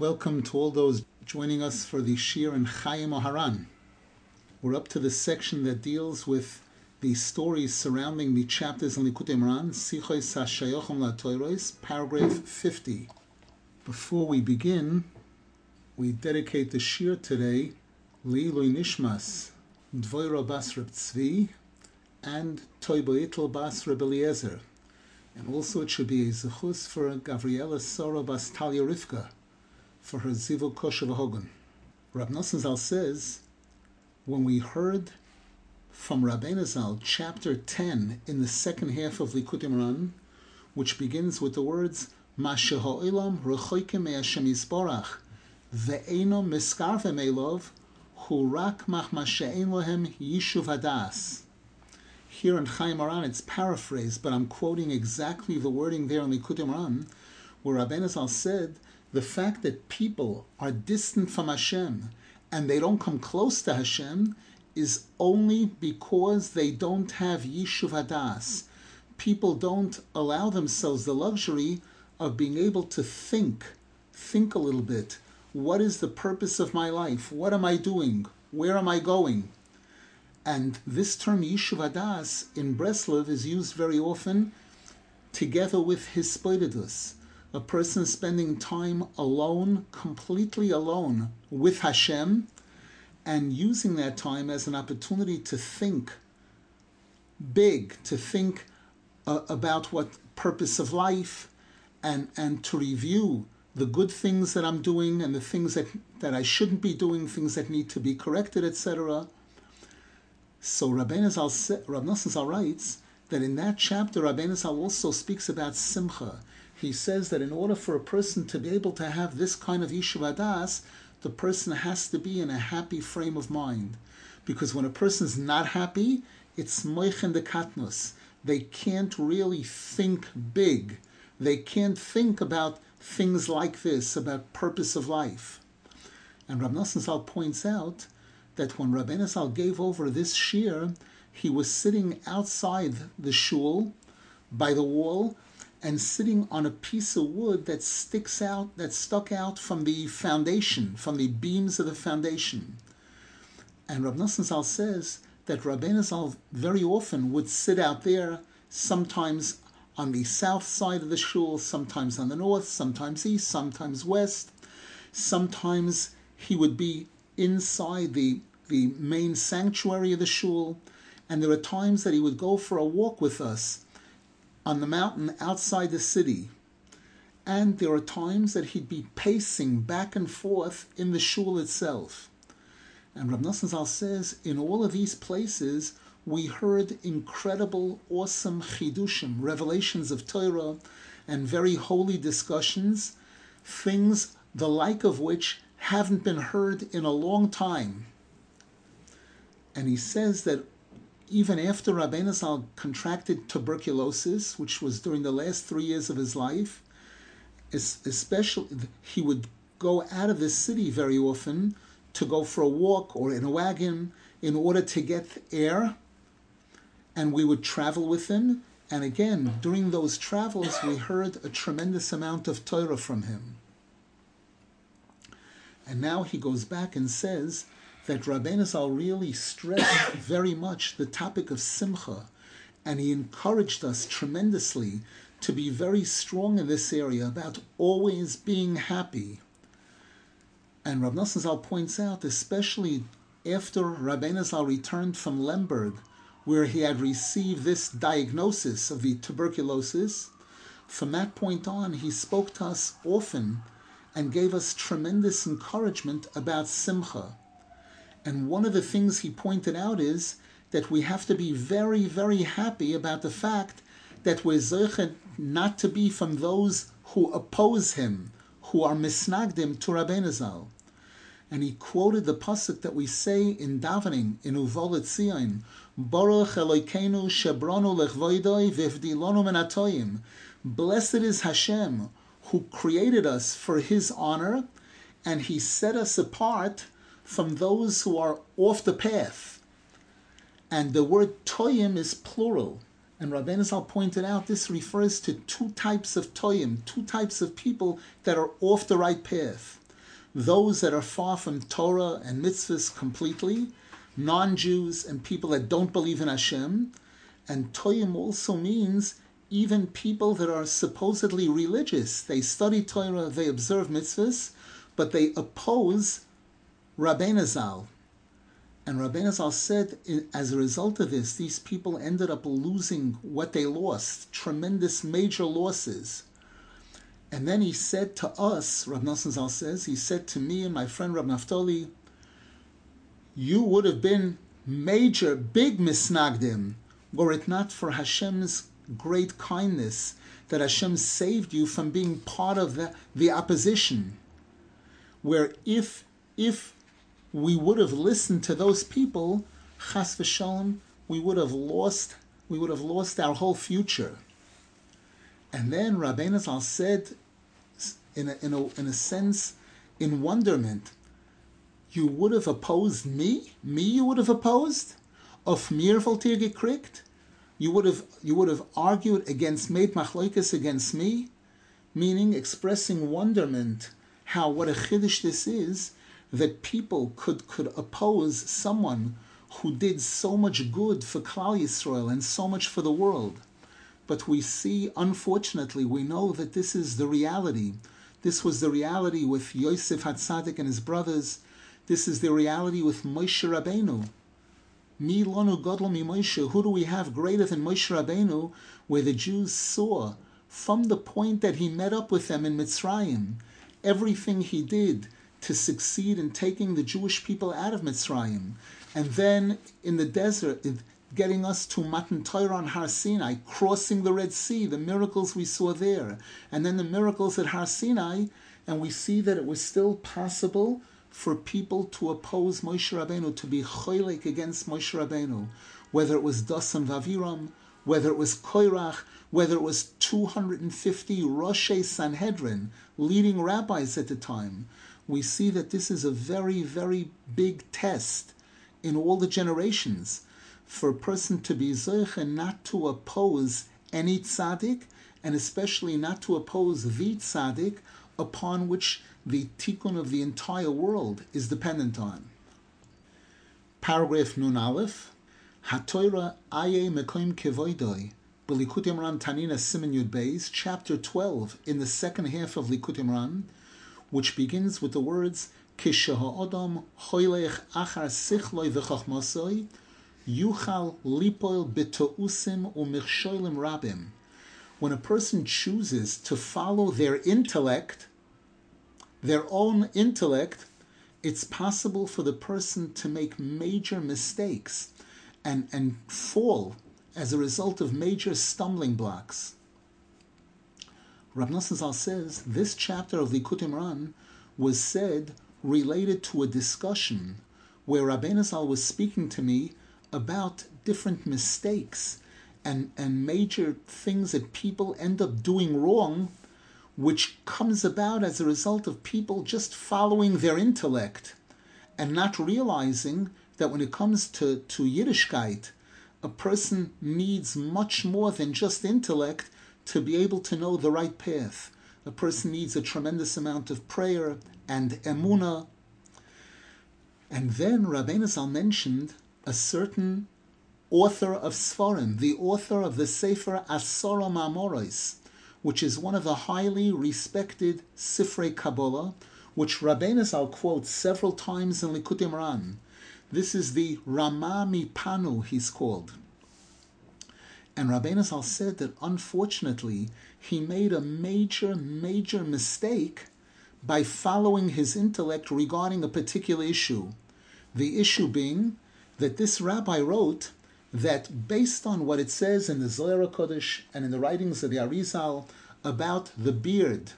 Welcome to all those joining us for the Shir and Chayey Moharan. We're up to the section that deals with the stories surrounding the chapters in Likutei Moharan, Sichos HaShayochim LaToyros, paragraph 50. Before we begin, we dedicate the Shir today, Leilui Nishmas, Dvoiro Bas Reb Tzvi, and Toibo Bas Reb Eliezer. And also it should be a zechus for Gavriela Sora Bas Talia Rivka, for her Zivu Kosher Hogan. Rab Nosson Zal says, when we heard from Rabbeinu Zal, chapter 10 in the second half of Likutei Moharan, which begins with the words, Masha ha'olam rechoikim me'ashem yisborach, ve'eno miskarve me'lov, hu rak mach masha'en lohem yishuv hadas. Here in Chayey Moharan, it's paraphrased, but I'm quoting exactly the wording there in Likutei Moharan, where Rabbeinu Zal said the fact that people are distant from Hashem and they don't come close to Hashem is only because they don't have Yishuv Hadas. People don't allow themselves the luxury of being able to think, think a little bit. What is the purpose of my life? What am I doing? Where am I going? And this term Yishuv Hadas in Breslov is used very often together with Hisbodedus a person spending time alone, completely alone with Hashem, and using that time as an opportunity to think big, to think uh, about what purpose of life, and and to review the good things that I'm doing and the things that, that I shouldn't be doing, things that need to be corrected, etc. So Rabbeinu Zal, writes that in that chapter, Rabbeinu Zal also speaks about simcha he says that in order for a person to be able to have this kind of Yishuv Hadas, the person has to be in a happy frame of mind. Because when a person's not happy, it's moichen de katnus. They can't really think big. They can't think about things like this, about purpose of life. And Rab Nosson points out that when Rabbeinu Zal gave over this shir, he was sitting outside the shul by the wall and sitting on a piece of wood that sticks out, that stuck out from the foundation, from the beams of the foundation. And Rav Nosson Zal says that Rabbeinu Zal very often would sit out there, sometimes on the south side of the shul, sometimes on the north, sometimes east, sometimes west. Sometimes he would be inside the, the main sanctuary of the shul, and there are times that he would go for a walk with us on the mountain outside the city. And there are times that he'd be pacing back and forth in the shul itself. And Rav Nosson Zal says, in all of these places, we heard incredible, awesome chidushim, revelations of Torah, and very holy discussions, things the like of which haven't been heard in a long time. And he says that even after Rabbeinu Zal contracted tuberculosis, which was during the last three years of his life, especially he would go out of the city very often to go for a walk or in a wagon in order to get air, and we would travel with him. And again, during those travels, we heard a tremendous amount of Torah from him. And now he goes back and says that Rabbeinu Zal really stressed very much the topic of simcha, and he encouraged us tremendously to be very strong in this area about always being happy. And Rav Nosson Zal points out, especially after Rabbeinu Zal returned from Lemberg, where he had received this diagnosis of the tuberculosis, from that point on, he spoke to us often and gave us tremendous encouragement about simcha. And one of the things he pointed out is that we have to be very, very happy about the fact that we're zeichet not to be from those who oppose him, who are misnagdim to Rabbeinu. And he quoted the pasuk that we say in davening in Uvolet Tzion, Baruch Elokeinu shebronu lechvoidoi vivdilonu menatoyim. Blessed is Hashem, who created us for His honor, and He set us apart from those who are off the path. And the word toyim is plural. And Rabbeinu Zal pointed out this refers to two types of toyim, two types of people that are off the right path. those that are far from Torah and mitzvahs completely, non-Jews and people that don't believe in Hashem. And Toyim also means even people that are supposedly religious. They study Torah, they observe mitzvahs, but they oppose Rabbeinu Zal. And Rabbeinu Zal said, as a result of this, these people ended up losing what they lost, tremendous major losses. And then he said to us, Rab Zal says, he said to me and my friend Rab Naftali, you would have been major, big misnagdim, were it not for Hashem's great kindness that Hashem saved you from being part of the, the opposition. Where if if we would have listened to those people, chas v'shalom, we would have lost we would have lost our whole future. And then Rabbeinu Zal said in a, in, a, in a sense, in wonderment, you would have opposed me? Me you would have opposed? Of mir wollt ihr gekriegt? You would have you would have argued against made machloikas against me? Meaning expressing wonderment how what a chiddush this is that people could could oppose someone who did so much good for Klal Yisrael and so much for the world. But we see, unfortunately, we know that this is the reality this was the reality with Yosef Hatzadik and his brothers. This is the reality with Moshe Rabbeinu. Mi lonu godel mi Moshe. Who do we have greater than Moshe Rabbeinu? Where the Jews saw from the point that he met up with them in Mitzrayim, everything he did to succeed in taking the Jewish people out of Mitzrayim, and then in the desert, getting us to Matan Torah on Har Sinai, crossing the Red Sea, the miracles we saw there, and then the miracles at Har Sinai, and we see that it was still possible for people to oppose Moshe Rabbeinu, to be choylek against Moshe Rabbeinu, whether it was Dasan Vaviram, whether it was Koirach, whether it was 250 Rosh Sanhedrin, leading rabbis at the time. We see that this is a very, very big test in all the generations for a person to be zoiche not to oppose any tzaddik, and especially not to oppose the tzaddik upon which the tikkun of the entire world is dependent on. Paragraph Nun Aleph, HaTorah Aye Mekoim Kevoidoi, B'Likutei Moharan Tanina Siman Yud Beis, chapter 12, in the second half of Likutei Moharan, which begins with the words, Kisheha Odom Choylech Achar Sichloi V'Chochmosoi, Yuchal lipoil b'to'usim u'michshoilim rabim. When a person chooses to follow their intellect, their own intellect, it's possible for the person to make major mistakes and, and fall as a result of major stumbling blocks. Rab Nosson Zal says this chapter of Likutei Moharan was said related to a discussion where Rabbeinu Zal was speaking to me about different mistakes and, and major things that people end up doing wrong, which comes about as a result of people just following their intellect and not realizing that when it comes to, to Yiddishkeit, a person needs much more than just intellect to be able to know the right path. A person needs a tremendous amount of prayer and emuna. And then Rabbeinu Zal mentioned a certain author of Sforim, the author of the Sefer Asora Mamoros, which is one of the highly respected Sifrei Kabbalah, which Rabbeinu Zal quotes several times in Likutei Moharan. This is the Rama MiPano, he's called. And Rabbeinu Zal said that unfortunately he made a major, major mistake by following his intellect regarding a particular issue. The issue being that this rabbi wrote that based on what it says in the Zohar Kodesh and in the writings of the Arizal about the beard,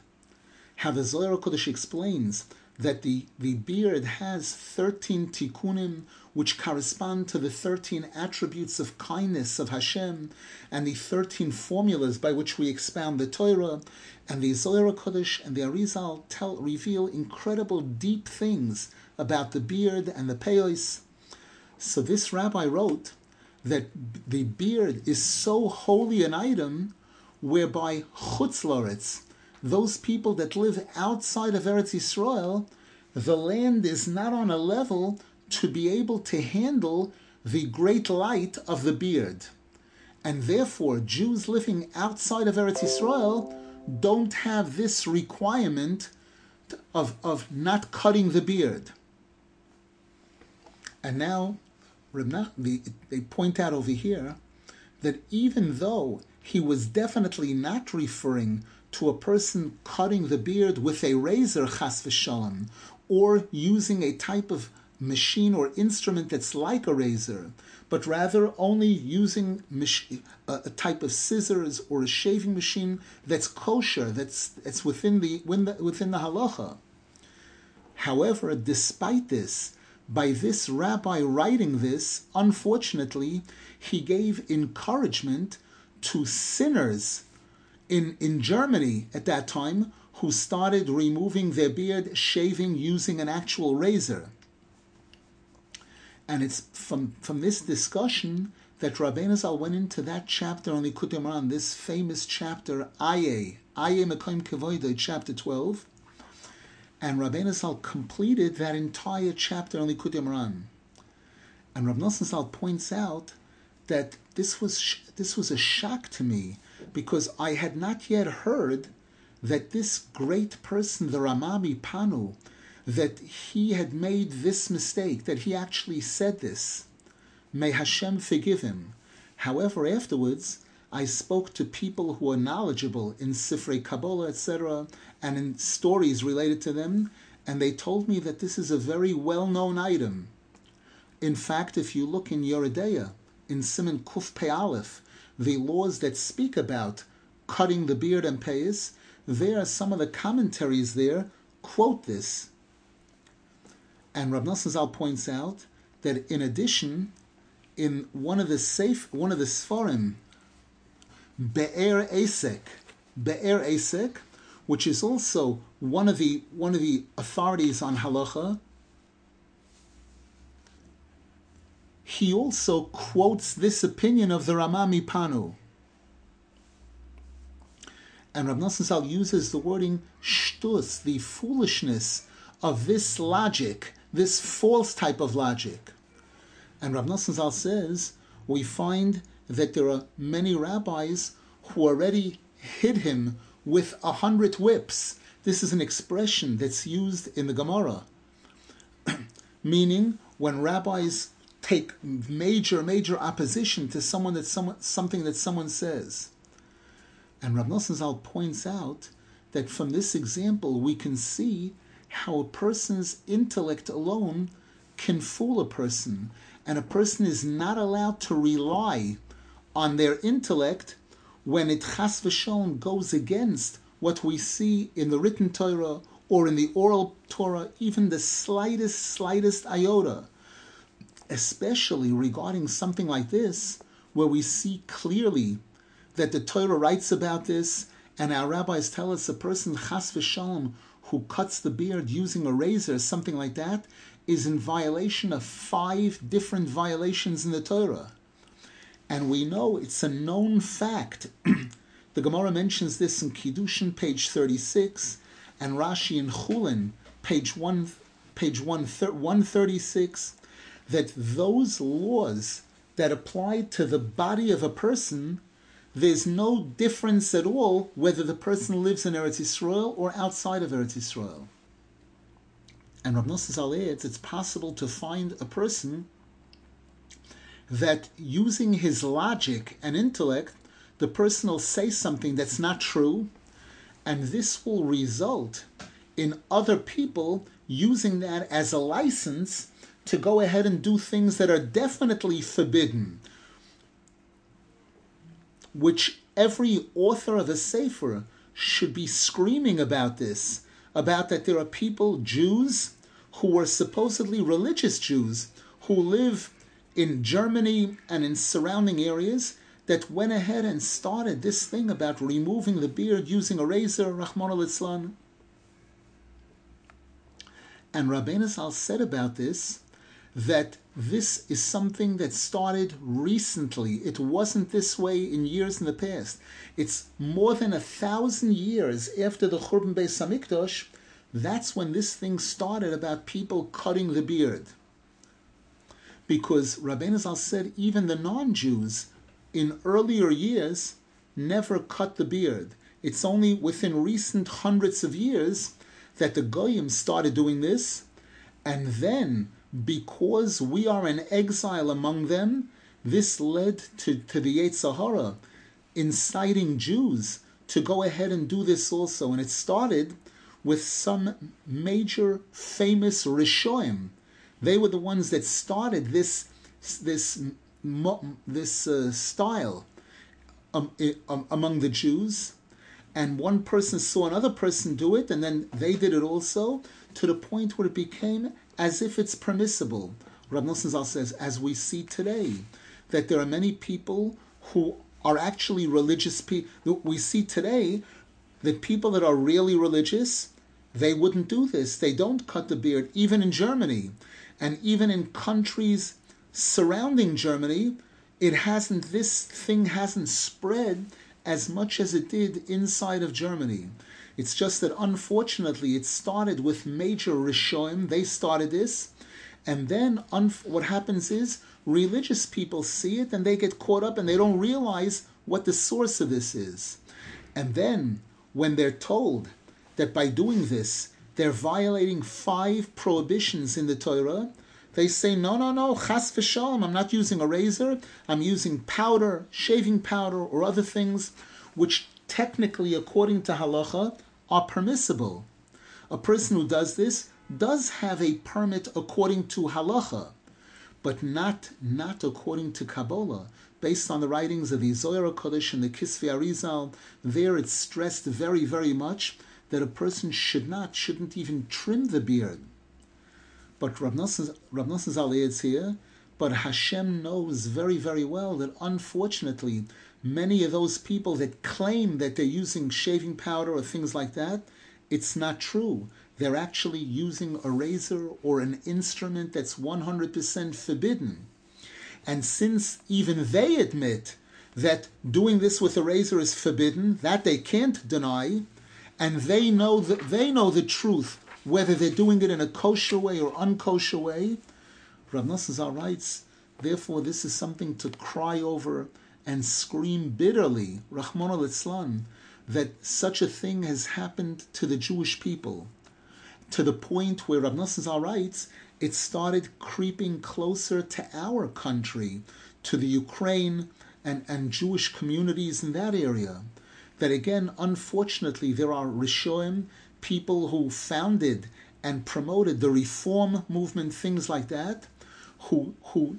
how the Zohar Kodesh explains that the, the beard has 13 tikkunim which correspond to the 13 attributes of kindness of Hashem and the 13 formulas by which we expound the Torah and the Zohar Kodesh and the Arizal tell reveal incredible deep things about the beard and the peyos so this rabbi wrote that the beard is so holy an item whereby chutzlaretz, those people that live outside of Eretz Yisrael, the land is not on a level to be able to handle the great light of the beard. And therefore, Jews living outside of Eretz Israel don't have this requirement of, of not cutting the beard. And now, they point out over here that even though he was definitely not referring to a person cutting the beard with a razor, chas v'shalom, or using a type of machine or instrument that's like a razor, but rather only using a type of scissors or a shaving machine that's kosher, that's, that's within the within the halacha. However, despite this, by this rabbi writing this, unfortunately, he gave encouragement to sinners in, in Germany at that time who started removing their beard, shaving using an actual razor. And it's from, from this discussion that Rabbeinu Zal went into that chapter on Likutei Moharan, this famous chapter, Aye, Aye Mekoim Kevoidoi, chapter 12. And Rabbeinu Zal completed that entire chapter on Likutei Moharan. And Rav Nosson Zal points out that this was this was a shock to me because I had not yet heard that this great person, the Rama MiPano, that he had made this mistake, that he actually said this. May Hashem forgive him. However, afterwards, I spoke to people who are knowledgeable in Sifrei Kabbalah, etc., and in stories related to them, and they told me that this is a very well known item. In fact, if you look in Yoreh De'ah, in Simon Kuf Pe Aleph, the laws that speak about cutting the beard and payas, there are some of the commentaries there quote this. And Rav Nosson Zal points out that in addition, in one of the safe, one of the Sfarim, Be'er Esek, Be'er Esek, which is also one of the one of the authorities on halacha, he also quotes this opinion of the Rama MiPano. And Rav Nosson Zal uses the wording shtus, the foolishness of this logic this false type of logic. And Rav Nosson Zal says we find that there are many rabbis who already hit him with a hundred whips. This is an expression that's used in the Gemara, meaning when rabbis take major, major opposition to someone that someone, something that someone says. And Rav Nosson Zal points out that from this example we can see how a person's intellect alone can fool a person, and a person is not allowed to rely on their intellect when it chas v'sholem goes against what we see in the written Torah or in the oral Torah, even the slightest, slightest iota, especially regarding something like this, where we see clearly that the Torah writes about this, and our rabbis tell us a person chas v'sholem who cuts the beard using a razor, something like that, is in violation of five different violations in the Torah. And we know it's a known fact. the Gemara mentions this in Kiddushin, page 36, and Rashi in Chulin, page, one, page one, 136, that those laws that apply to the body of a person there's no difference at all whether the person lives in Eretz Yisrael or outside of Eretz Yisrael. And Rav Nosson adds, it's possible to find a person that using his logic and intellect, the person will say something that's not true, and this will result in other people using that as a license to go ahead and do things that are definitely forbidden which every author of a Sefer should be screaming about this, about that there are people, Jews, who are supposedly religious Jews, who live in Germany and in surrounding areas, that went ahead and started this thing about removing the beard using a razor, Rahman al And Rabbeinu Zal said about this that this is something that started recently. It wasn't this way in years in the past. It's more than a thousand years after the Churban Beis Hamikdash that's when this thing started about people cutting the beard. Because Rabbeinu Zal said even the non-Jews in earlier years never cut the beard. It's only within recent hundreds of years that the Goyim started doing this, and then because we are in exile among them, this led to, to the Yetzer Hara inciting Jews to go ahead and do this also. And it started with some major famous Rishoim. They were the ones that started this this this uh, style um, um, among the Jews, and one person saw another person do it, and then they did it also, to the point where it became as if it's permissible. Rav Nosson Zal says, as we see today, that there are many people who are actually religious people. We see today that people that are really religious, they wouldn't do this. They don't cut the beard, even in Germany. And even in countries surrounding Germany, it hasn't, this thing hasn't spread as much as it did inside of Germany. It's just that unfortunately it started with major Rishoim, they started this, and then what happens is religious people see it and they get caught up and they don't realize what the source of this is. And then when they're told that by doing this they're violating five prohibitions in the Torah, they say, no, no, no, chas v'shalom, I'm not using a razor, I'm using powder, shaving powder, or other things, which technically, according to halacha, are permissible. A person who does this does have a permit according to halacha, but not, not according to Kabbalah. Based on the writings of the Zohar Kodesh and the Kisvei Arizal, there it's stressed very, very much that a person should not, shouldn't even trim the beard. But Rav Nosson Zal is here, but Hashem knows very, very well that unfortunately, many of those people that claim that they're using shaving powder or things like that, it's not true. They're actually using a razor or an instrument that's 100% forbidden. And since even they admit that doing this with a razor is forbidden, that they can't deny, and they know that they know the truth whether they're doing it in a kosher way or unkosher way. Rav Nosson writes, therefore, this is something to cry over and scream bitterly, Rahman al Islam, that such a thing has happened to the Jewish people, to the point where Rav Nosson writes, it started creeping closer to our country, to the Ukraine and, and Jewish communities in that area. That again, unfortunately, there are Rishoim people who founded and promoted the reform movement, things like that, who who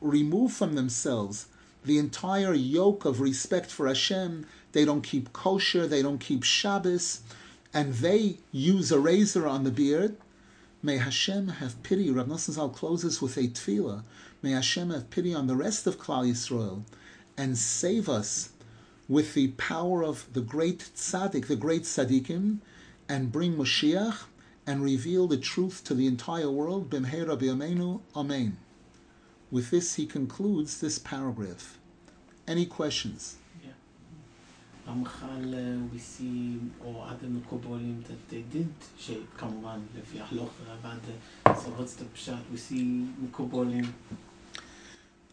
remove from themselves the entire yoke of respect for Hashem. They don't keep kosher, they don't keep Shabbos, and they use a razor on the beard. May Hashem have pity. Rav Nosson Zal closes with a tefillah. May Hashem have pity on the rest of Klal Yisrael and save us with the power of the great tzaddik, the great tzaddikim, and bring Moshiach and reveal the truth to the entire world. B'mheira b'yameinu. Amen. With this, he concludes this paragraph. Any questions? Uh, we see, או עד המקובולים, that they did, לפי uh, so what's the pshat, we see מקובולים.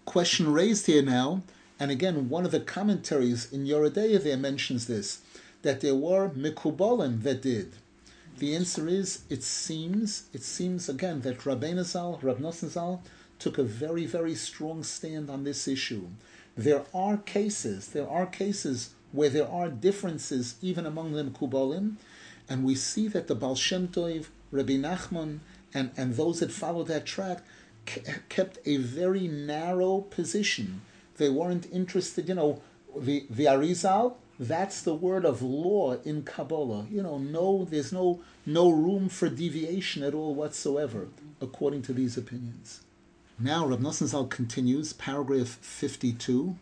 Question raised here now, and again, one of the commentaries in Yoreh De'ah there mentions this, that there were mikubolim that did. The answer is, it seems, it seems again that Rabbeinu Zal, Rab Zal, took a very, very strong stand on this issue. There are cases, there are cases where there are differences even among the mikubalim, and we see that the Baal Shem Tov, Rabbi Nachman, and, and those that followed that track kept a very narrow position. They weren't interested, you know, the, the Arizal, that's the word of law in Kabbalah. You know, no, there's no no room for deviation at all whatsoever, according to these opinions. Now, Rav Nosson Zal continues, paragraph 52.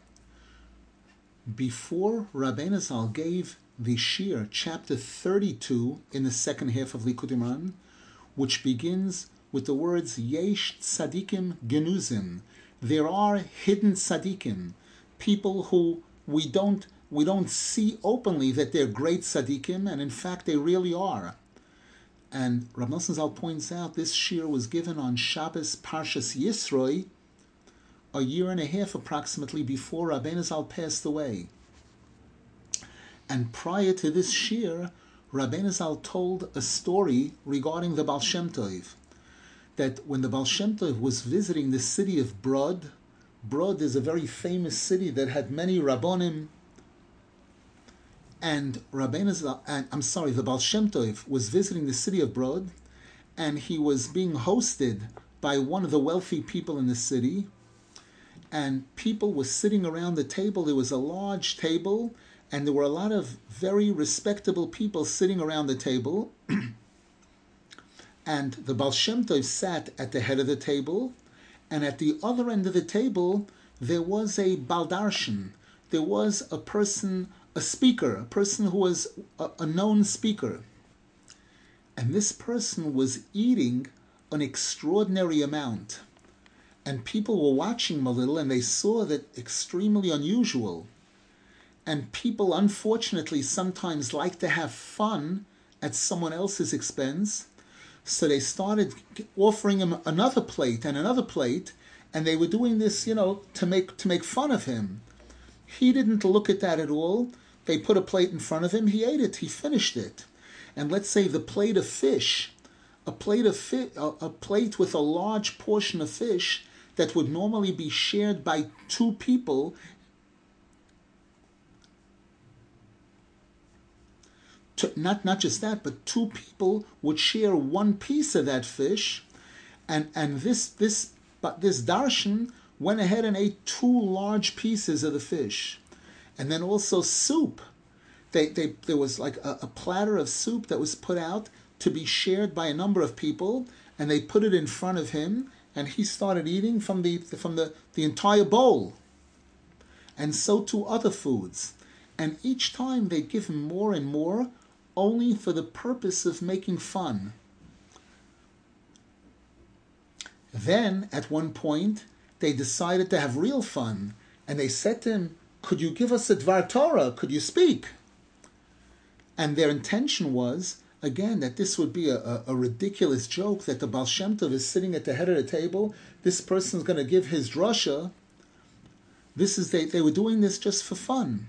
Before Rabbeinu Zal gave the Shir, chapter 32 in the second half of Likutei Moharan, which begins with the words Yesh Tzadikim Genuzim. There are hidden tzaddikim, people who we don't we don't see openly that they're great tzaddikim, and in fact they really are. And Rav Nosson Zal points out this shir was given on Shabbos Parshas Yisroi, a year and a half approximately before Rabbeinu Zal passed away. And prior to this shir, Rabbeinu Zal told a story regarding the Baal Shem Tov, that when the Baal Shem Tov was visiting the city of Brod, Brod is a very famous city that had many Rabbonim, and Rabbeinu and I'm sorry, the Baal Shem Tov was visiting the city of Brod, and he was being hosted by one of the wealthy people in the city, and people were sitting around the table. There was a large table, and there were a lot of very respectable people sitting around the table. and the Baal Shem Tov sat at the head of the table, and at the other end of the table there was a baldarshan. There was a person, a speaker, a person who was a, a known speaker. And this person was eating an extraordinary amount. And people were watching him a little and they saw that extremely unusual. And people, unfortunately, sometimes like to have fun at someone else's expense. So they started offering him another plate and another plate, and they were doing this, you know, to make to make fun of him. He didn't look at that at all. They put a plate in front of him. He ate it. He finished it. And let's say the plate of fish, a plate of fi- a, a plate with a large portion of fish that would normally be shared by two people not not just that, but two people would share one piece of that fish, and and this this but this darshan went ahead and ate two large pieces of the fish, and then also soup. They, they there was like a, a platter of soup that was put out to be shared by a number of people, and they put it in front of him, and he started eating from the from the, the entire bowl. And so to other foods. And each time they give him more and more only for the purpose of making fun. Then, at one point, they decided to have real fun, and they said to him, Could you give us a Dvar Torah? Could you speak? And their intention was, again, that this would be a, a, a ridiculous joke that the Baal Shem Tov is sitting at the head of the table, this person's going to give his drasha. This is they, they were doing this just for fun.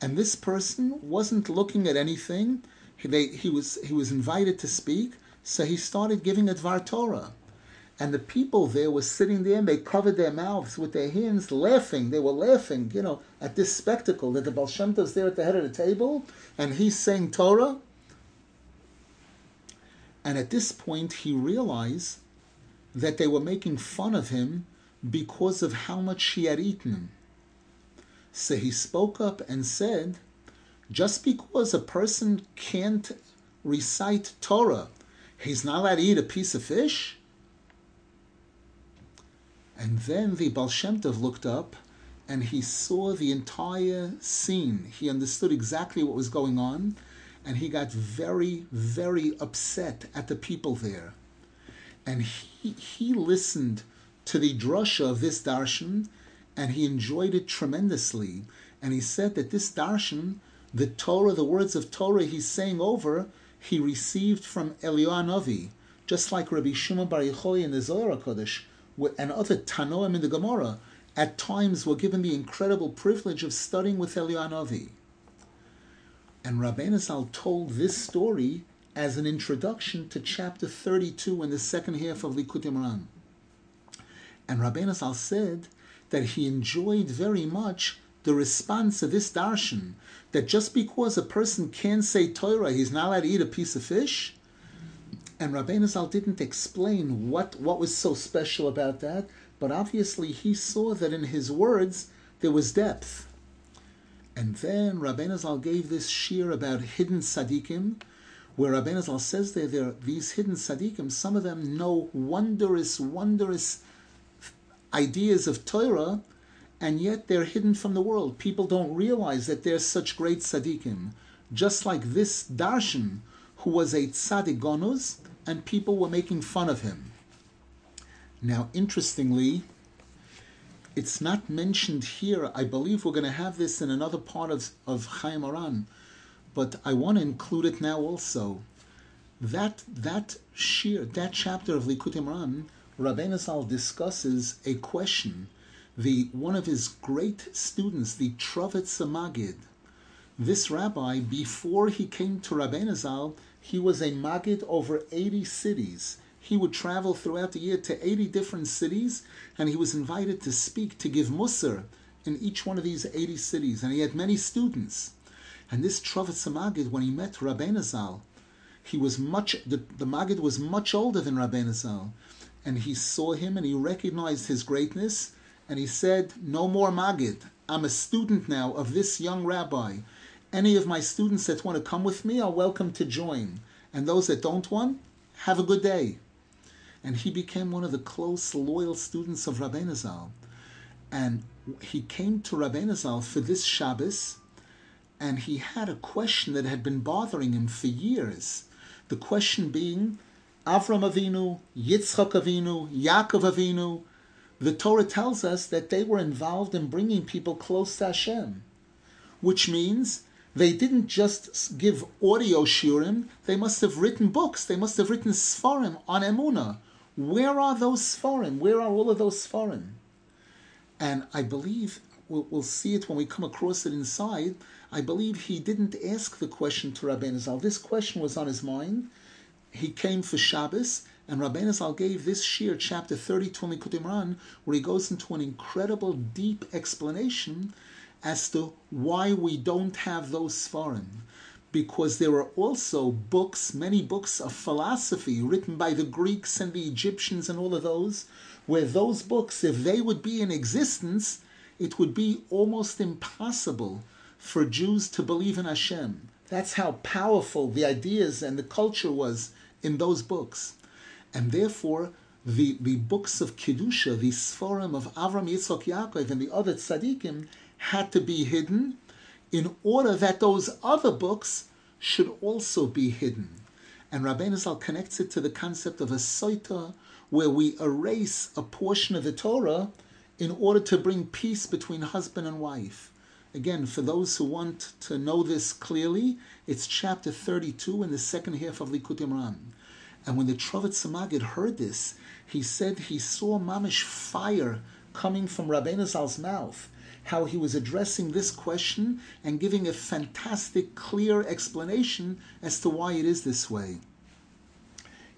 And this person wasn't looking at anything. He, they, he, was, he was invited to speak, so he started giving a Dvar Torah. And the people there were sitting there and they covered their mouths with their hands, laughing. They were laughing, you know, at this spectacle that the Baal Shem Tov's there at the head of the table and he's saying Torah. And at this point, he realized that they were making fun of him because of how much he had eaten. So he spoke up and said, just because a person can't recite Torah, he's not allowed to eat a piece of fish? And then the Baal Shem Tov looked up and he saw the entire scene. He understood exactly what was going on and he got very, very upset at the people there. And he, he listened to the drasha of this darshan and he enjoyed it tremendously. And he said that this darshan, the Torah, the words of Torah he's saying over, he received from Eliyahu Novi, just like Rabbi Shimon Bar Yochai in the Zohar Kodesh and other Tanoim in the Gemara, at times were given the incredible privilege of studying with Eliyahu Novi. And Rabbeinu Zal told this story as an introduction to chapter 32 in the second half of Likutei Moharan. And Rabbeinu Zal said that he enjoyed very much the response of this darshan that just because a person can't say Torah, he's not allowed to eat a piece of fish. And Rabbeinu Zal didn't explain what, what was so special about that, but obviously he saw that in his words there was depth. And then Rabbeinu Zal gave this shir about hidden tzaddikim, where Rabbeinu Zal says there, there these hidden tzaddikim, some of them know wondrous, wondrous ideas of Torah, and yet they're hidden from the world. People don't realize that they're such great tzaddikim. Just like this darshan, who was a tzaddik gonuz, and people were making fun of him. Now, interestingly, it's not mentioned here. I believe we're going to have this in another part of, of Chayey Moharan, but I want to include it now also. that that shir, that chapter of Likutei Moharan, Rabbeinu Zal discusses a question. The one of his great students, the Trovetz Magid, this rabbi, before he came to Rabbeinu Zal, he was a Magid over 80 cities. He would travel throughout the year to 80 different cities, and he was invited to speak, to give Musar in each one of these 80 cities. And he had many students. And this Trovetz Magid, when he met Rabbeinu Zal, he was much, the, the was much older than Rabbeinu Zal. And he saw him and he recognized his greatness, and he said, No more Magid. I'm a student now of this young rabbi. Any of my students that want to come with me are welcome to join. And those that don't want, have a good day. And he became one of the close, loyal students of Rabbeinu Zal. And he came to Rabbeinu Zal for this Shabbos, and he had a question that had been bothering him for years. The question being, Avram Avinu, Yitzchak Avinu, Yaakov Avinu, the Torah tells us that they were involved in bringing people close to Hashem, which means they didn't just give audio shiurim, they must have written books, they must have written sfarim on Emuna. Where are those sfarim? Where are all of those sfarim? And I believe, we'll, we'll see it when we come across it inside, I believe he didn't ask the question to Rabbeinu Zal. This question was on his mind. He came for Shabbos, and Rabbeinu Zal gave this shir, chapter 32 in Likutei Moharan, where he goes into an incredible, deep explanation as to why we don't have those Sfarim. Because there are also books, many books of philosophy written by the Greeks and the Egyptians and all of those, where those books, if they would be in existence, it would be almost impossible for Jews to believe in Hashem. That's how powerful the ideas and the culture was in those books. And therefore, the, the books of Kedusha, the Sforim of Avram, Yitzchak, Yaakov, and the other tzaddikim had to be hidden in order that those other books should also be hidden. And Rabbeinu Zal connects it to the concept of a soita, where we erase a portion of the Torah in order to bring peace between husband and wife. Again, for those who want to know this clearly, it's chapter 32 in the second half of Likutei Moharan. And when the Trovetz Magid heard this, he said he saw mamish fire coming from Rabbeinu Zal's mouth, how he was addressing this question and giving a fantastic, clear explanation as to why it is this way.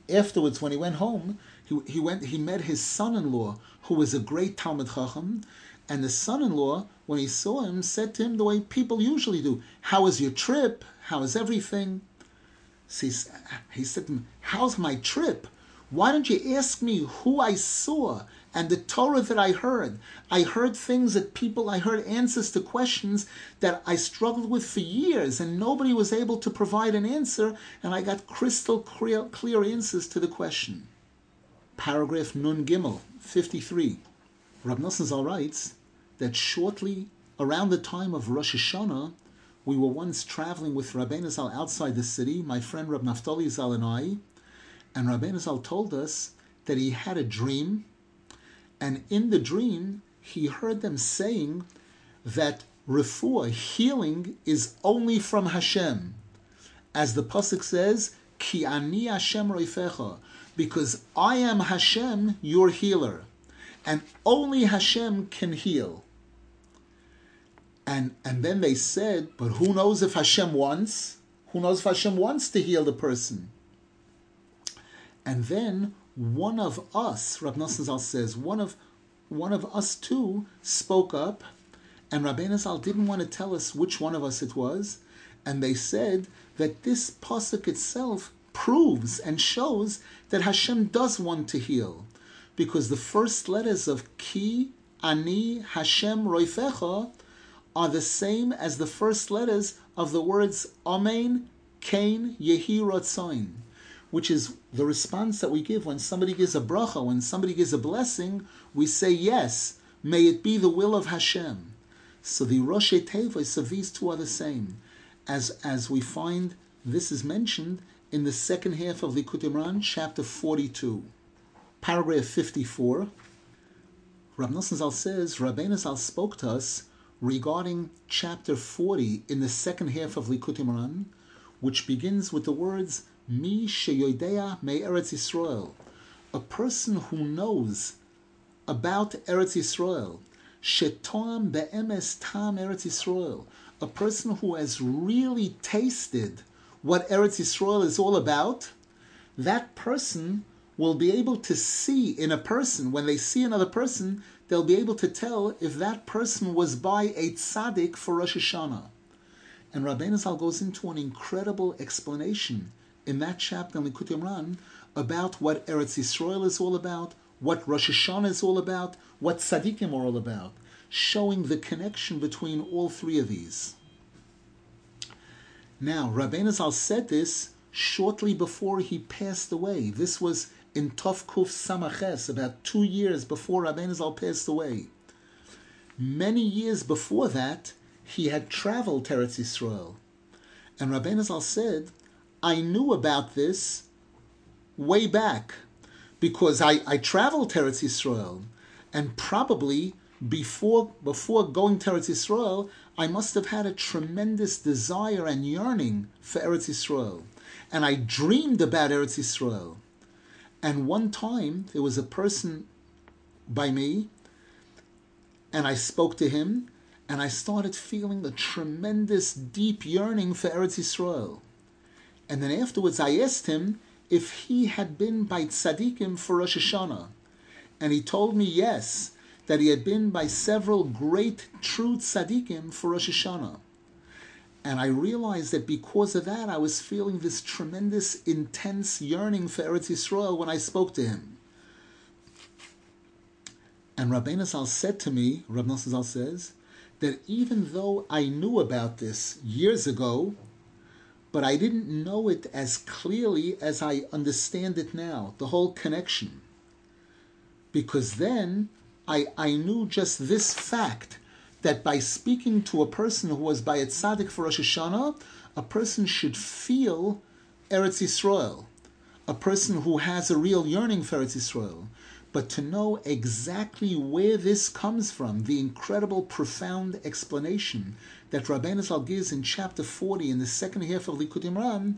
Afterwards, when he went home, he, he went he met his son-in-law, who was a great Talmud Chacham, and the son-in-law, when he saw him, said to him the way people usually do, "How was your trip? How is everything?" So he, he said to him, "How's my trip? Why don't you ask me who I saw and the Torah that I heard? I heard things that people, I heard answers to questions that I struggled with for years, and nobody was able to provide an answer, and I got crystal clear, clear answers to the question." Paragraph Nun Gimel, 53. Rab Nosson Zal writes that shortly around the time of Rosh Hashanah, we were once traveling with Rabbeinu Zal outside the city, my friend Rab Naftali Zal and I, and Rabbeinu Zal told us that he had a dream, and in the dream he heard them saying that refuah, healing, is only from Hashem. As the Pasuk says, Ki ani Hashem roifecha, because I am Hashem, your healer and only Hashem can heal. And and then they said, but who knows if Hashem wants? Who knows if Hashem wants to heal the person? And then one of us, Rab Nosson Zal says, one of one of us too spoke up, and Rabbeinu Zal didn't want to tell us which one of us it was, and they said that this pasuk itself proves and shows that Hashem does want to heal. Because the first letters of Ki, Ani, Hashem, Roifecha are the same as the first letters of the words Amen, Kain, Yehi, Rotzain, which is the response that we give. When somebody gives a bracha, when somebody gives a blessing, we say yes, may it be the will of Hashem. So the Rosh Tevos of these two are the same, as as we find this is mentioned in the second half of Likutei Moharan, chapter 42 paragraph 54, Rav Nosson Zal says, Rabbeinu Zal spoke to us regarding chapter 40 in the second half of Likutei Moharan, which begins with the words, Mi sheyoidea me Eretz Yisrael. A person who knows about Eretz Yisrael. Shetoam be'emes tam Eretz Yisrael. A person who has really tasted what Eretz Yisrael is all about. That person will be able to see in a person, when they see another person, they'll be able to tell if that person was by a tzaddik for Rosh Hashanah. And Rabbeinu Zal goes into an incredible explanation in that chapter in Likutei Moharan about what Eretz Yisrael is all about, what Rosh Hashanah is all about, what tzaddikim are all about, showing the connection between all three of these. Now, Rabbeinu Zal said this shortly before he passed away. This was in Tovkuf Samaches, about two years before Rabbeinu Zal passed away. Many years before that, he had traveled Eretz Yisrael. And Rabbeinu Zal said, I knew about this way back because I, I traveled to Eretz Yisrael and probably before before going to Eretz Yisrael, I must have had a tremendous desire and yearning for Eretz Yisrael. And I dreamed about Eretz Yisrael. And one time there was a person by me, and I spoke to him, and I started feeling the tremendous deep yearning for Eretz Yisrael. And then afterwards I asked him if he had been by tzaddikim for Rosh Hashanah. And he told me yes, that he had been by several great true tzaddikim for Rosh Hashanah. And I realized that because of that, I was feeling this tremendous, intense yearning for Eretz Yisrael when I spoke to him. And Rabbeinu Zal said to me, Rab Nosson Zal says, that even though I knew about this years ago, but I didn't know it as clearly as I understand it now, the whole connection. Because then I, I knew just this fact that by speaking to a person who was by a tzaddik for Rosh Hashanah, a person should feel Eretz Yisrael, a person who has a real yearning for Eretz Yisrael. But to know exactly where this comes from, the incredible, profound explanation that Rabbeinu Zal gives in chapter 40 in the second half of Likutei Moharan,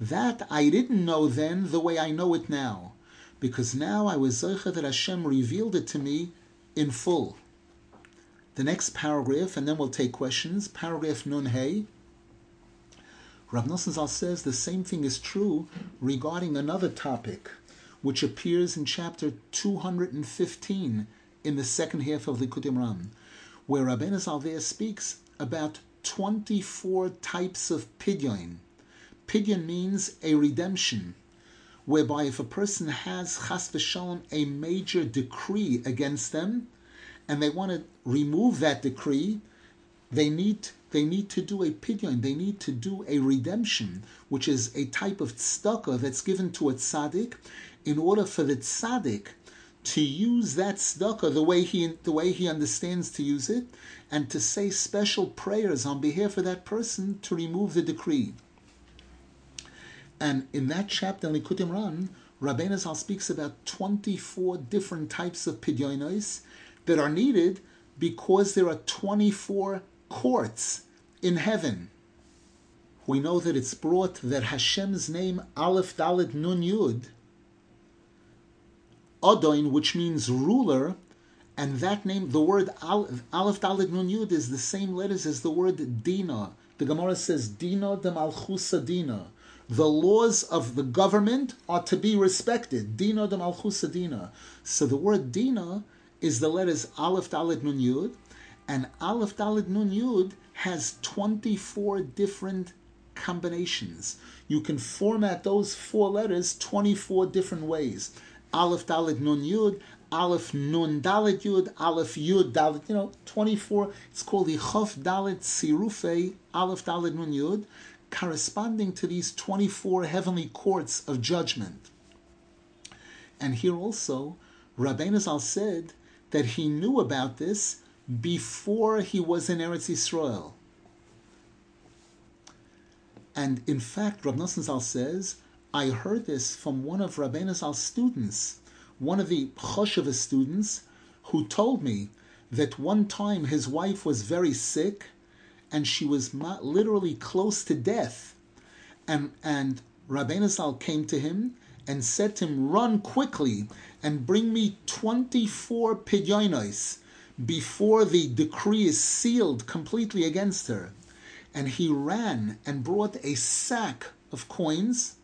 that I didn't know then the way I know it now. Because now I was Zocha that Hashem revealed it to me in full. The next paragraph, and then we'll take questions. Paragraph Nun Hey. Rav Nosson Zal says the same thing is true regarding another topic, which appears in chapter 215 in the second half of Likutei Moharan, where Rabbeinu Zal there speaks about 24 types of pidyon. Pidyon means a redemption, whereby if a person has chas v'shalom a major decree against them, and they want to remove that decree, they need they need to do a pidyon, they need to do a redemption, which is a type of tzedakah that's given to a tzaddik, in order for the tzaddik to use that tzedakah the way he the way he understands to use it, and to say special prayers on behalf of that person to remove the decree. And in that chapter in Likutei Moharan, Rabbeinu Zal speaks about 24 different types of pidyonos that are needed because there are 24 courts in heaven. We know that it's brought that Hashem's name, Aleph Dalet Nun Yud, Adoin, which means ruler, and that name, the word Aleph Dalet Nun Yud, is the same letters as the word Dina. The Gemara says, Dina de Malchusa Dina. The laws of the government are to be respected. Dina de Malchusa Dina. So the word Dina is the letters Aleph Dalet Nun Yud, and Aleph Dalet Nun Yud has 24 different combinations. You can format those four letters 24 different ways. Aleph Dalet Nun Yud, Aleph Nun Dalet Yud, Aleph Yud Dalet, you know, 24. It's called the Chof Dalet Sirufe, Aleph Dalet Nun Yud, corresponding to these 24 heavenly courts of judgment. And here also, Rabbeinu Zal said that he knew about this before he was in Eretz Yisrael. And in fact, Rav Nosson says, I heard this from one of Rabbeinu Zal's students, one of the Chosheva students, who told me that one time his wife was very sick and she was literally close to death. And, and Rabbeinu Zal came to him and said to him, Run quickly and bring me 24 pidyonos before the decree is sealed completely against her. And he ran and brought a sack of coins,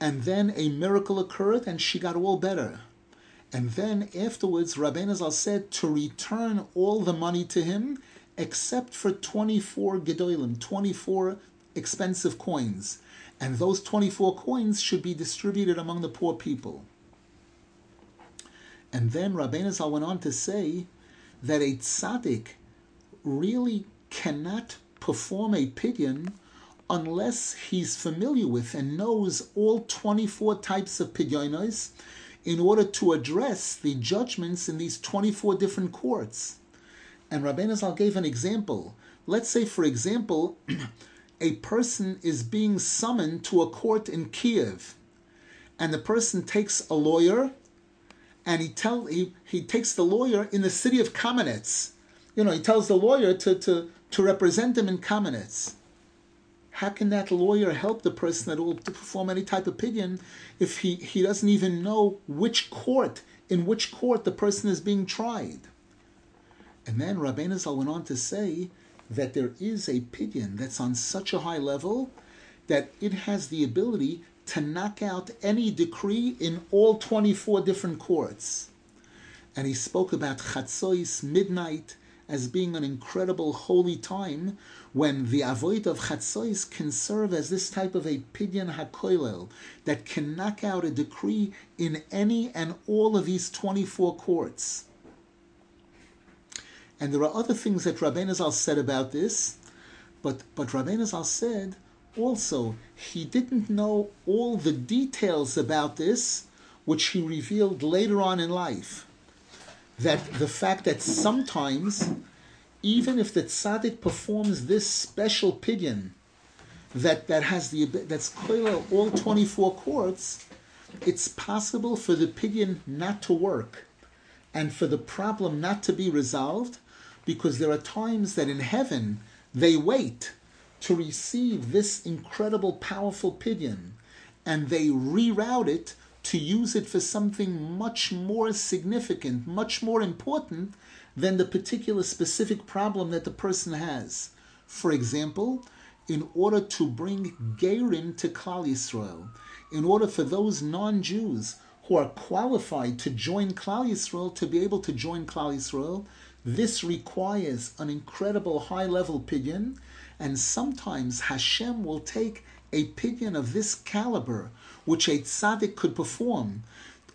and then a miracle occurred and she got all better. And then afterwards, Rabbeinu Zal said to return all the money to him except for 24 gedolim, 24 expensive coins. And those 24 coins should be distributed among the poor people. And then Rabbeinu Zal went on to say that a tzaddik really cannot perform a pidyon unless he's familiar with and knows all 24 types of pidyonos in order to address the judgments in these 24 different courts. And Rabbeinu Zal gave an example. Let's say, for example, a person is being summoned to a court in Kiev, and the person takes a lawyer, and he tell he, he takes the lawyer in the city of Kamenets. You know, he tells the lawyer to, to, to represent him in Kamenetz. How can that lawyer help the person at all to perform any type of pidyon if he, he doesn't even know which court, in which court the person is being tried? And then Rabbeinu Zal went on to say that there is a pidyon that's on such a high level that it has the ability to knock out any decree in all 24 different courts. And he spoke about Chatzois, midnight, as being an incredible holy time when the avoid of Chatzois can serve as this type of a pidyon hakoilel that can knock out a decree in any and all of these 24 courts. And there are other things that Rabbeinu Zal said about this, but, but Rabbeinu Zal said also he didn't know all the details about this, which he revealed later on in life. That the fact that sometimes, even if the tzaddik performs this special pidyon, that, that has the that's all 24 courts, it's possible for the pidyon not to work and for the problem not to be resolved because there are times that in heaven they wait to receive this incredible, powerful pidyon, and they reroute it to use it for something much more significant, much more important than the particular specific problem that the person has. For example, in order to bring Gerim to Klal Yisrael, in order for those non-Jews who are qualified to join Klal Yisrael to be able to join Klal Yisrael, this requires an incredible high level pidyon, and sometimes Hashem will take a pidyon of this caliber, which a tzaddik could perform,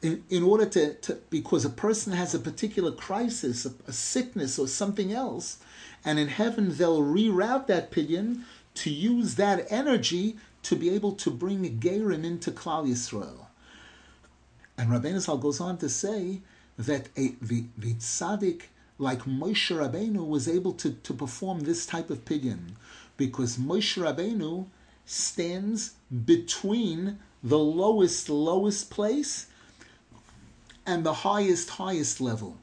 in, in order to, to, because a person has a particular crisis, a, a, sickness, or something else, and in heaven they'll reroute that pidyon to use that energy to be able to bring Gerim into Klal Yisrael. And Rabbeinu Zal goes on to say that a, the, the tzaddik like Moshe Rabbeinu was able to, to perform this type of pidyon, because Moshe Rabbeinu stands between the lowest, lowest place and the highest, highest level.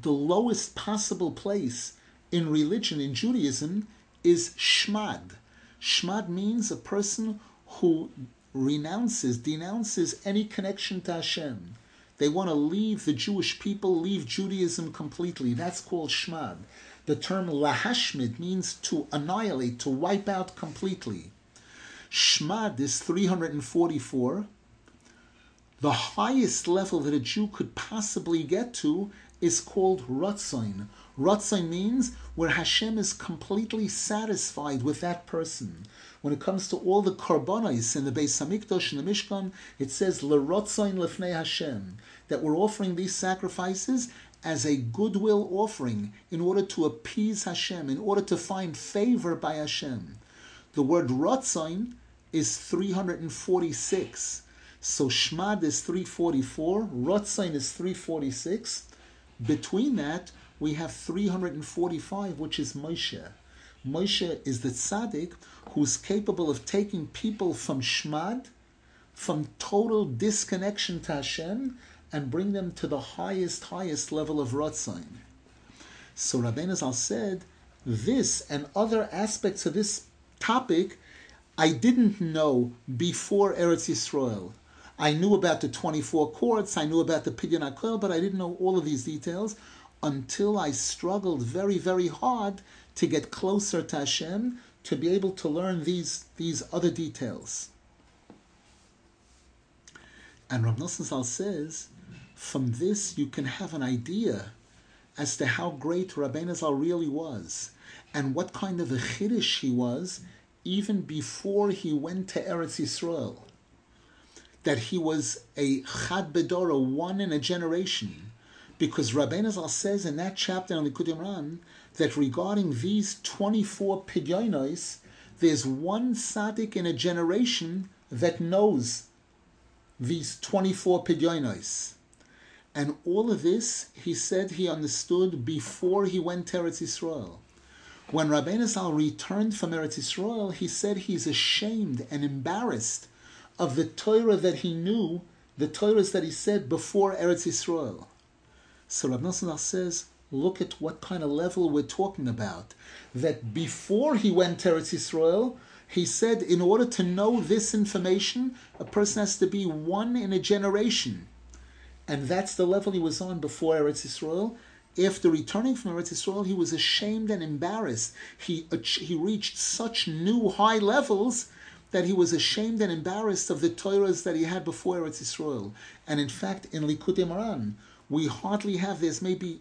The lowest possible place in religion, in Judaism, is shmad. Shmad means a person who renounces, denounces any connection to Hashem. They want to leave the Jewish people, leave Judaism completely. That's called shmad. The term lahashmid means to annihilate, to wipe out completely. Shmad is 344. The highest level that a Jew could possibly get to is called Ratzain. Ratzain means where Hashem is completely satisfied with that person. When it comes to all the karbonis in the Beis Hamikdash and the Mishkan, it says Lerotzain lefnei Hashem that we're offering these sacrifices as a goodwill offering in order to appease Hashem, in order to find favor by Hashem. The word Ratzain is 346. So Shmad is 344, Ratzain is 346. Between that, we have 345, which is Moshe. Moshe is the tzaddik who's capable of taking people from shmad, from total disconnection to Hashem, and bring them to the highest, highest level of Ratzain. So Rabbeinu Zal said, this and other aspects of this topic, I didn't know before Eretz Yisrael. I knew about the 24 courts, I knew about the Pidyon HaKoel, but I didn't know all of these details until I struggled very, very hard to get closer to Hashem, to be able to learn these, these other details. And Rav Nosson Zal says, from this you can have an idea as to how great Rabbeinu Zal really was, and what kind of a chiddush he was, even before he went to Eretz Yisrael. That he was a chad bedora, one in a generation, because Rabbeinu Zal says in that chapter in Likutei Moharan that regarding these 24 pidyonos, there's one tzaddik in a generation that knows these 24 pidyonos. And all of this, he said he understood before he went to Eretz Yisrael. When Rabbeinu Zal returned from Eretz Yisrael, he said he's ashamed and embarrassed of the Torah that he knew, the Torahs that he said before Eretz Yisrael. So Rabbi Nosson says, look at what kind of level we're talking about. That before he went to Eretz Yisrael, he said, in order to know this information, a person has to be one in a generation. And that's the level he was on before Eretz Yisrael. After returning from Eretz Yisrael, he was ashamed and embarrassed. He, he reached such new high levels that he was ashamed and embarrassed of the Torahs that he had before Eretz Yisrael. And in fact, in Likutei Moharan, we hardly have, there's maybe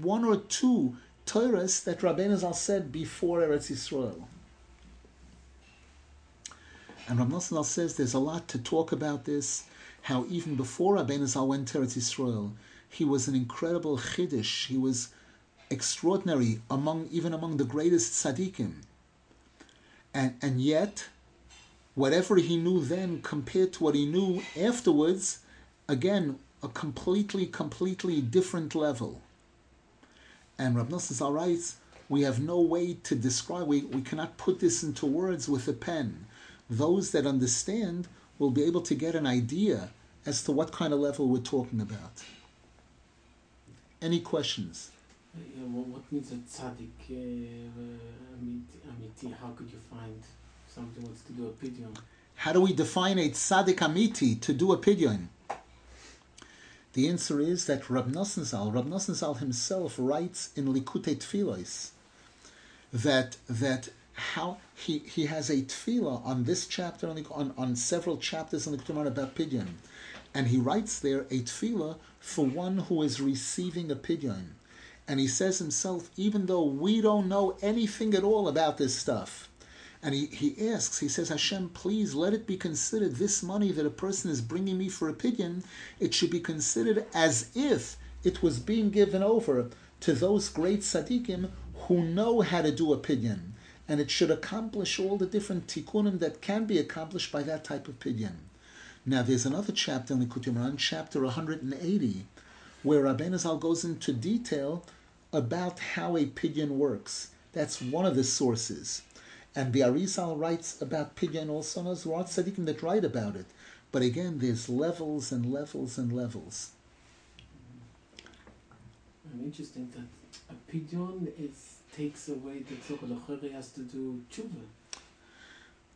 one or two Torahs that Rabbeinu Zal said before Eretz Yisrael. And Rav Nosson says there's a lot to talk about this, how even before Rabbeinu Zal went to Eretz Yisrael, he was an incredible chiddush. He was extraordinary among even among the greatest tzaddikim. And and yet, whatever he knew then compared to what he knew afterwards, again a completely completely different level. And Rav Nosson writes, we have no way to describe. We we cannot put this into words with a pen those that understand will be able to get an idea as to what kind of level we're talking about. Any questions? Yeah, well, what means a tzaddik uh, amiti? How could you find somebody wants to do a pidyon? How do we define a tzaddik amiti to do a pidyon? The answer is that Rab Nosson Zal, Rab Nosson Zal himself writes in Likutei Tfilos that that how he, he has a tefillah on this chapter, on, on, on several chapters in the Ketubah about pidyon. And he writes there a tefillah for one who is receiving a pidyon. And he says himself, even though we don't know anything at all about this stuff, and he, he asks, he says, Hashem, please let it be considered this money that a person is bringing me for a pidyon, it should be considered as if it was being given over to those great tzaddikim who know how to do a pidyon and it should accomplish all the different tikkunim that can be accomplished by that type of pidyon. Now, there's another chapter in Likutei Moharan, chapter 180, where Rabbeinu Zal goes into detail about how a pidyon works. That's one of the sources. And the Arizal writes about pidyon also, and there's a lot of tzaddikim that write about it. But again, there's levels and levels and levels. I'm interesting that a pidyon is takes away the. He has to do tshuva.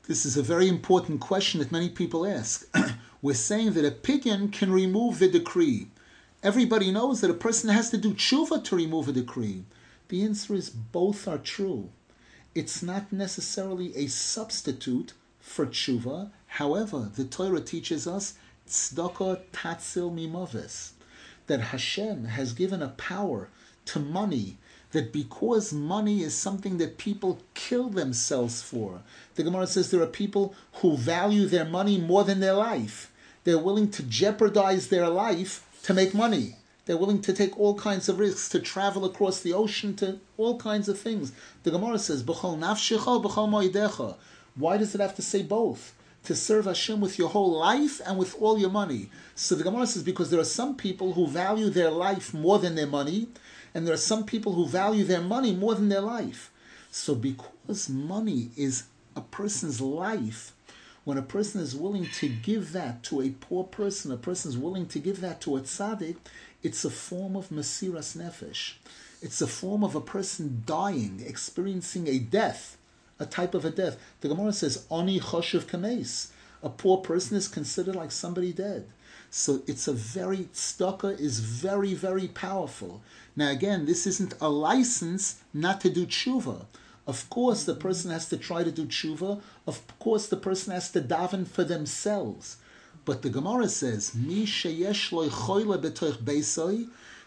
This is a very important question that many people ask. We're saying that a pidyon can remove the decree. Everybody knows that a person has to do tshuva to remove a decree. The answer is both are true. It's not necessarily a substitute for tshuva. However, the Torah teaches us tzedakah tatzil mimavis, that Hashem has given a power to money that because money is something that people kill themselves for. The Gemara says there are people who value their money more than their life. They're willing to jeopardize their life to make money. They're willing to take all kinds of risks, to travel across the ocean, to all kinds of things. The Gemara says, B'chol nafshecha, b'chol mo'idecha. Why does it have to say both? To serve Hashem with your whole life and with all your money. So the Gemara says, because there are some people who value their life more than their money, and there are some people who value their money more than their life. So, because money is a person's life, when a person is willing to give that to a poor person, a person is willing to give that to a tzaddik, it's a form of mesiras nefesh. It's a form of a person dying, experiencing a death, a type of a death. The Gemara says, Oni choshev kames. A poor person is considered like somebody dead. So it's a very, tzedakah is very, very powerful. Now again, this isn't a license not to do tshuva. Of course, the person has to try to do tshuva. Of course, the person has to daven for themselves. But the Gemara says, Mi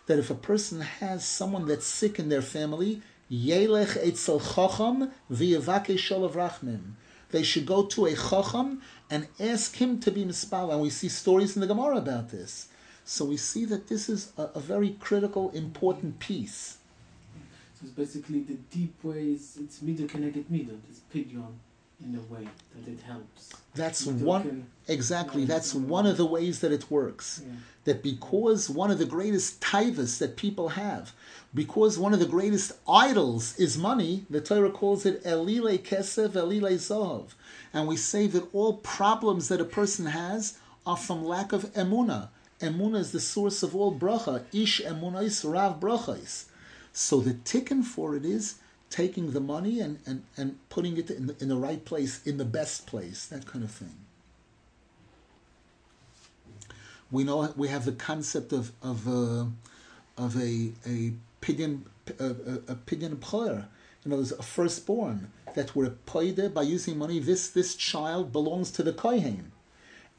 that if a person has someone that's sick in their family. They should go to a chacham and ask him to be mispal. And we see stories in the Gemara about this. So we see that this is a, a very critical, important piece. So it's basically the deep ways, it's midah connected midah, It's pidyon in a way that it helps. That's one exactly. That's one of the ways that it works. Yeah. That because one of the greatest tivus that people have, because one of the greatest idols is money, the Torah calls it elile kesef, elile zohov, and we say that all problems that a person has are from lack of emuna. Emuna is the source of all bracha. Ish emunais rav brachais. So the tikkun for it is taking the money and, and, and putting it in the, in the right place, in the best place, that kind of thing. We know we have the concept of of uh, of a a pidyon a, a pidyon player, you know, a firstborn that we're paid by using money. This this child belongs to the kohen,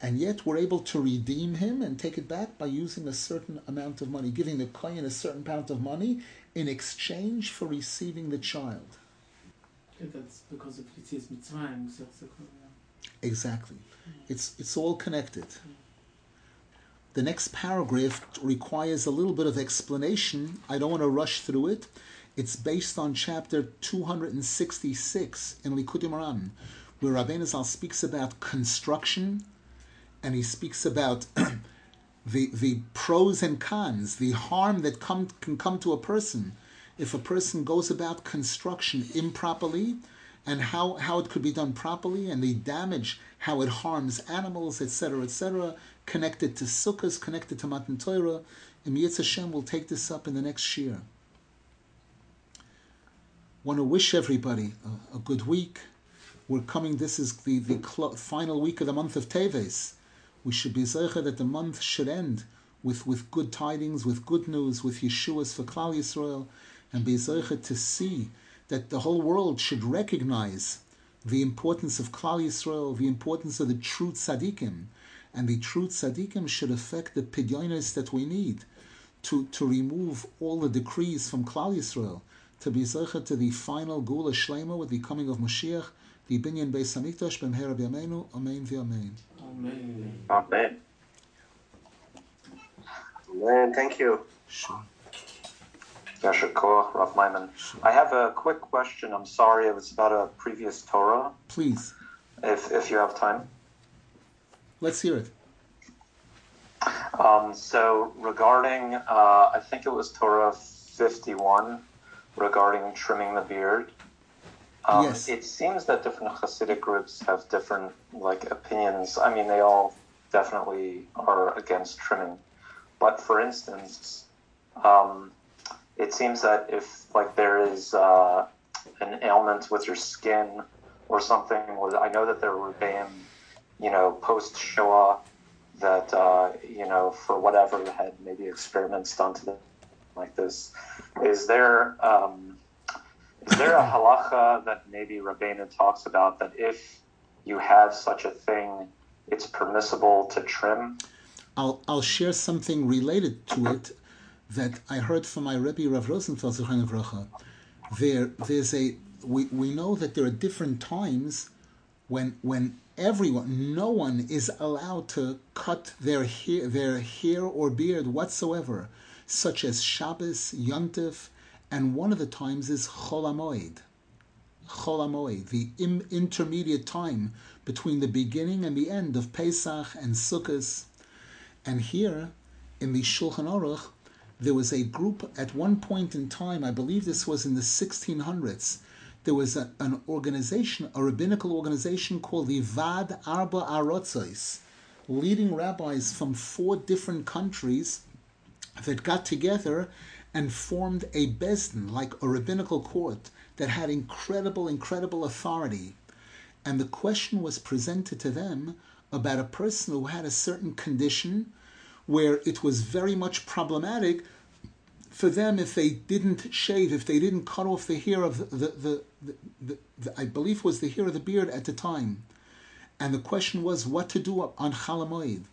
and yet we're able to redeem him and take it back by using a certain amount of money, giving the kohen a certain amount of money, in exchange for receiving the child. that's because of Yitzias Mitzrayim. Exactly. Mm. It's, it's all connected. The next paragraph requires a little bit of explanation. I don't want to rush through it. It's based on chapter 266 in Likutei Moharan, where Rabbeinu Zal speaks about construction, and he speaks about the, the pros and cons, the harm that come, can come to a person if a person goes about construction improperly and how, how it could be done properly and the damage, how it harms animals, etc., etc., connected to sukkahs, connected to Matan Torah. And Yitz Hashem will take this up in the next year. Want to wish everybody a, a good week. We're coming, this is the, the final week of the month of Teves we should be zeicha that the month should end with, with good tidings, with good news, with Yeshua's for Klal Yisrael, and be zeicha to see that the whole world should recognize the importance of Klal Yisrael, the importance of the true tzaddikim, and the true tzaddikim should affect the pidyonis that we need to, to remove all the decrees from Klal Yisrael, to be zeicha to the final Geula Shlema with the coming of Mashiach, the Binyan Beis Hamikdash, B'mher Amen, Amen, Amen. Amen. Thank you. Sure. Yashar Rav Maimon. I have a quick question. I'm sorry, it was about a previous Torah. Please. If if you have time. Let's hear it. Um, so regarding, uh, I think it was Torah 51, regarding trimming the beard. Um, yes. It seems that different Hasidic groups have different like opinions. I mean, they all definitely are against trimming, but for instance, um, it seems that if like there is uh, an ailment with your skin or something, I know that there were bam, you know, post Shoah that uh, you know for whatever had maybe experiments done to them like this. Is there um, is there a halacha that maybe Rabbeinu talks about that if you have such a thing, it's permissible to trim? I'll, I'll share something related to it that I heard from my Rebbe Rav Rosenfeld There, there's a we, we know that there are different times when when everyone, no one is allowed to cut their hair, their hair or beard whatsoever, such as Shabbos, Yontif, and one of the times is Cholamoid. Cholamoid, the im- intermediate time between the beginning and the end of Pesach and Sukkot. And here, in the Shulchan Aruch, there was a group at one point in time, I believe this was in the 1600s, there was a, an organization, a rabbinical organization called the Vad Arba Arotzos, leading rabbis from four different countries that got together and formed a bezdin, like a rabbinical court, that had incredible, incredible authority. And the question was presented to them about a person who had a certain condition where it was very much problematic for them if they didn't shave, if they didn't cut off the hair of the, the, the, the I believe was the hair of the beard at the time. And the question was what to do on Chalamoid.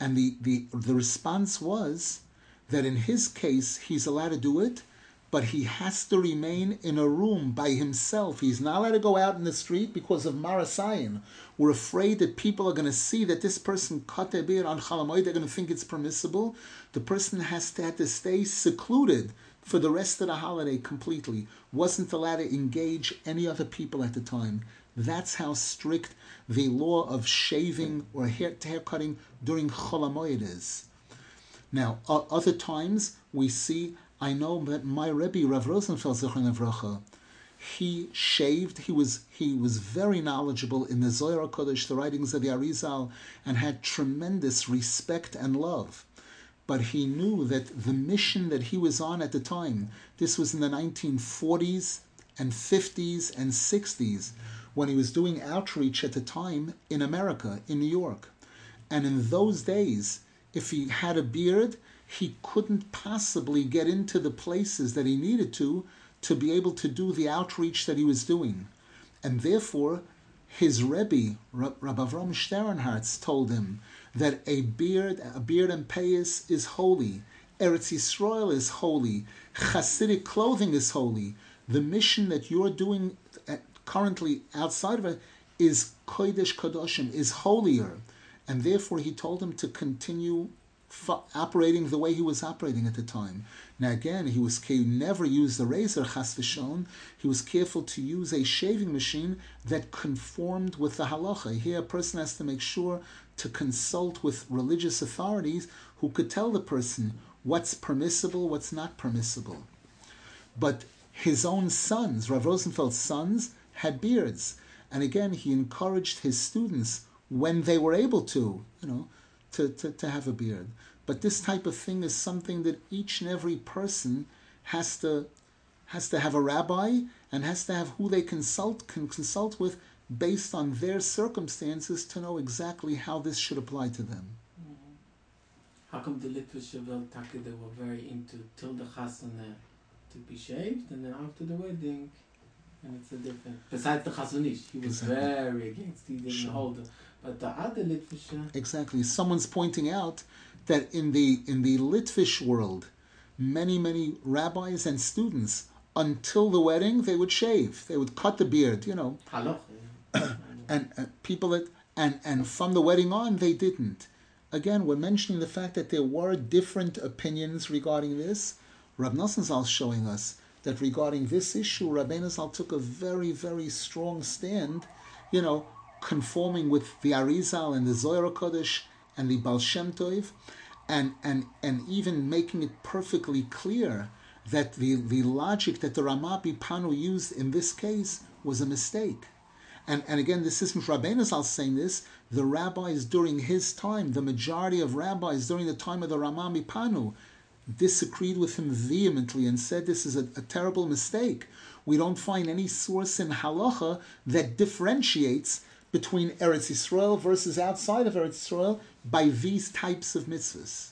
And the, the, the response was that in his case, he's allowed to do it, but he has to remain in a room by himself. He's not allowed to go out in the street because of maris ayin. We're afraid that people are going to see that this person cut their beard on Chalamoid, they're going to think it's permissible. The person has to have to stay secluded for the rest of the holiday completely. Wasn't allowed to engage any other people at the time. That's how strict the law of shaving or hair, hair cutting during Cholamoid is. Now, other times we see, I know that my Rebbe, Rav Rosenfeld, Zechron he shaved. He was he was very knowledgeable in the Zohar Kodesh, the writings of the Arizal, and had tremendous respect and love. But he knew that the mission that he was on at the time, this was in the 1940s and 50s and 60s, when he was doing outreach at the time in America, in New York. And in those days, if he had a beard, he couldn't possibly get into the places that he needed to to be able to do the outreach that he was doing. And therefore, his Rebbe, Rabbi Avram Sternhartz, told him that a beard, a beard and payas is holy. Eretz Yisrael is holy. Hasidic clothing is holy. The mission that you're doing currently outside of it is Kodesh Kadoshim, is holier. And therefore he told him to continue operating the way he was operating at the time. Now again, he was he never used a razor chas v'shon. He was careful to use a shaving machine that conformed with the halacha. Here, a person has to make sure to consult with religious authorities who could tell the person what's permissible, what's not permissible. But his own sons, Rav Rosenfeld's sons, had beards. And again, he encouraged his students when they were able to, you know, to, to, to have a beard. But this type of thing is something that each and every person has to has to have a rabbi and has to have who they consult can consult with based on their circumstances to know exactly how this should apply to them. Mm-hmm. How come the Litvish Taki they were very into till the chasana to be shaved and then after the wedding and it's a different. Besides the Chazon Ish, he was exactly. very against. He didn't sure. hold it. But the other Litvish. Exactly. Someone's pointing out that in the in the Litvish world, many many rabbis and students until the wedding they would shave. They would cut the beard. You know. and uh, people that and and from the wedding on they didn't. Again, we're mentioning the fact that there were different opinions regarding this. Rab Nosson Zal showing us that regarding this issue, Rabbeinu Zal took a very, very strong stand, you know, conforming with the Arizal and the Zohar Kodesh and the Baal Shem Tov, and, and, and even making it perfectly clear that the, the logic that the Rama MiPano used in this case was a mistake. And, and again, this isn't Rabbeinu saying this. The rabbis during his time, the majority of rabbis during the time of the Rama MiPano, disagreed with him vehemently and said this is a, a, terrible mistake. We don't find any source in halacha that differentiates between Eretz Yisrael versus outside of Eretz Yisrael by these types of mitzvahs.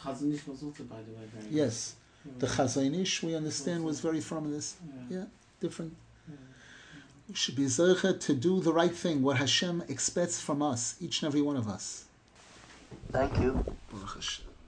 Chazon was also, by the way, very Yes. The Chazon Ish, we understand, was very firm in this. Yeah, yeah different. We should be zeicha to do the right thing, what Hashem expects from us, each and every one of us. Thank you.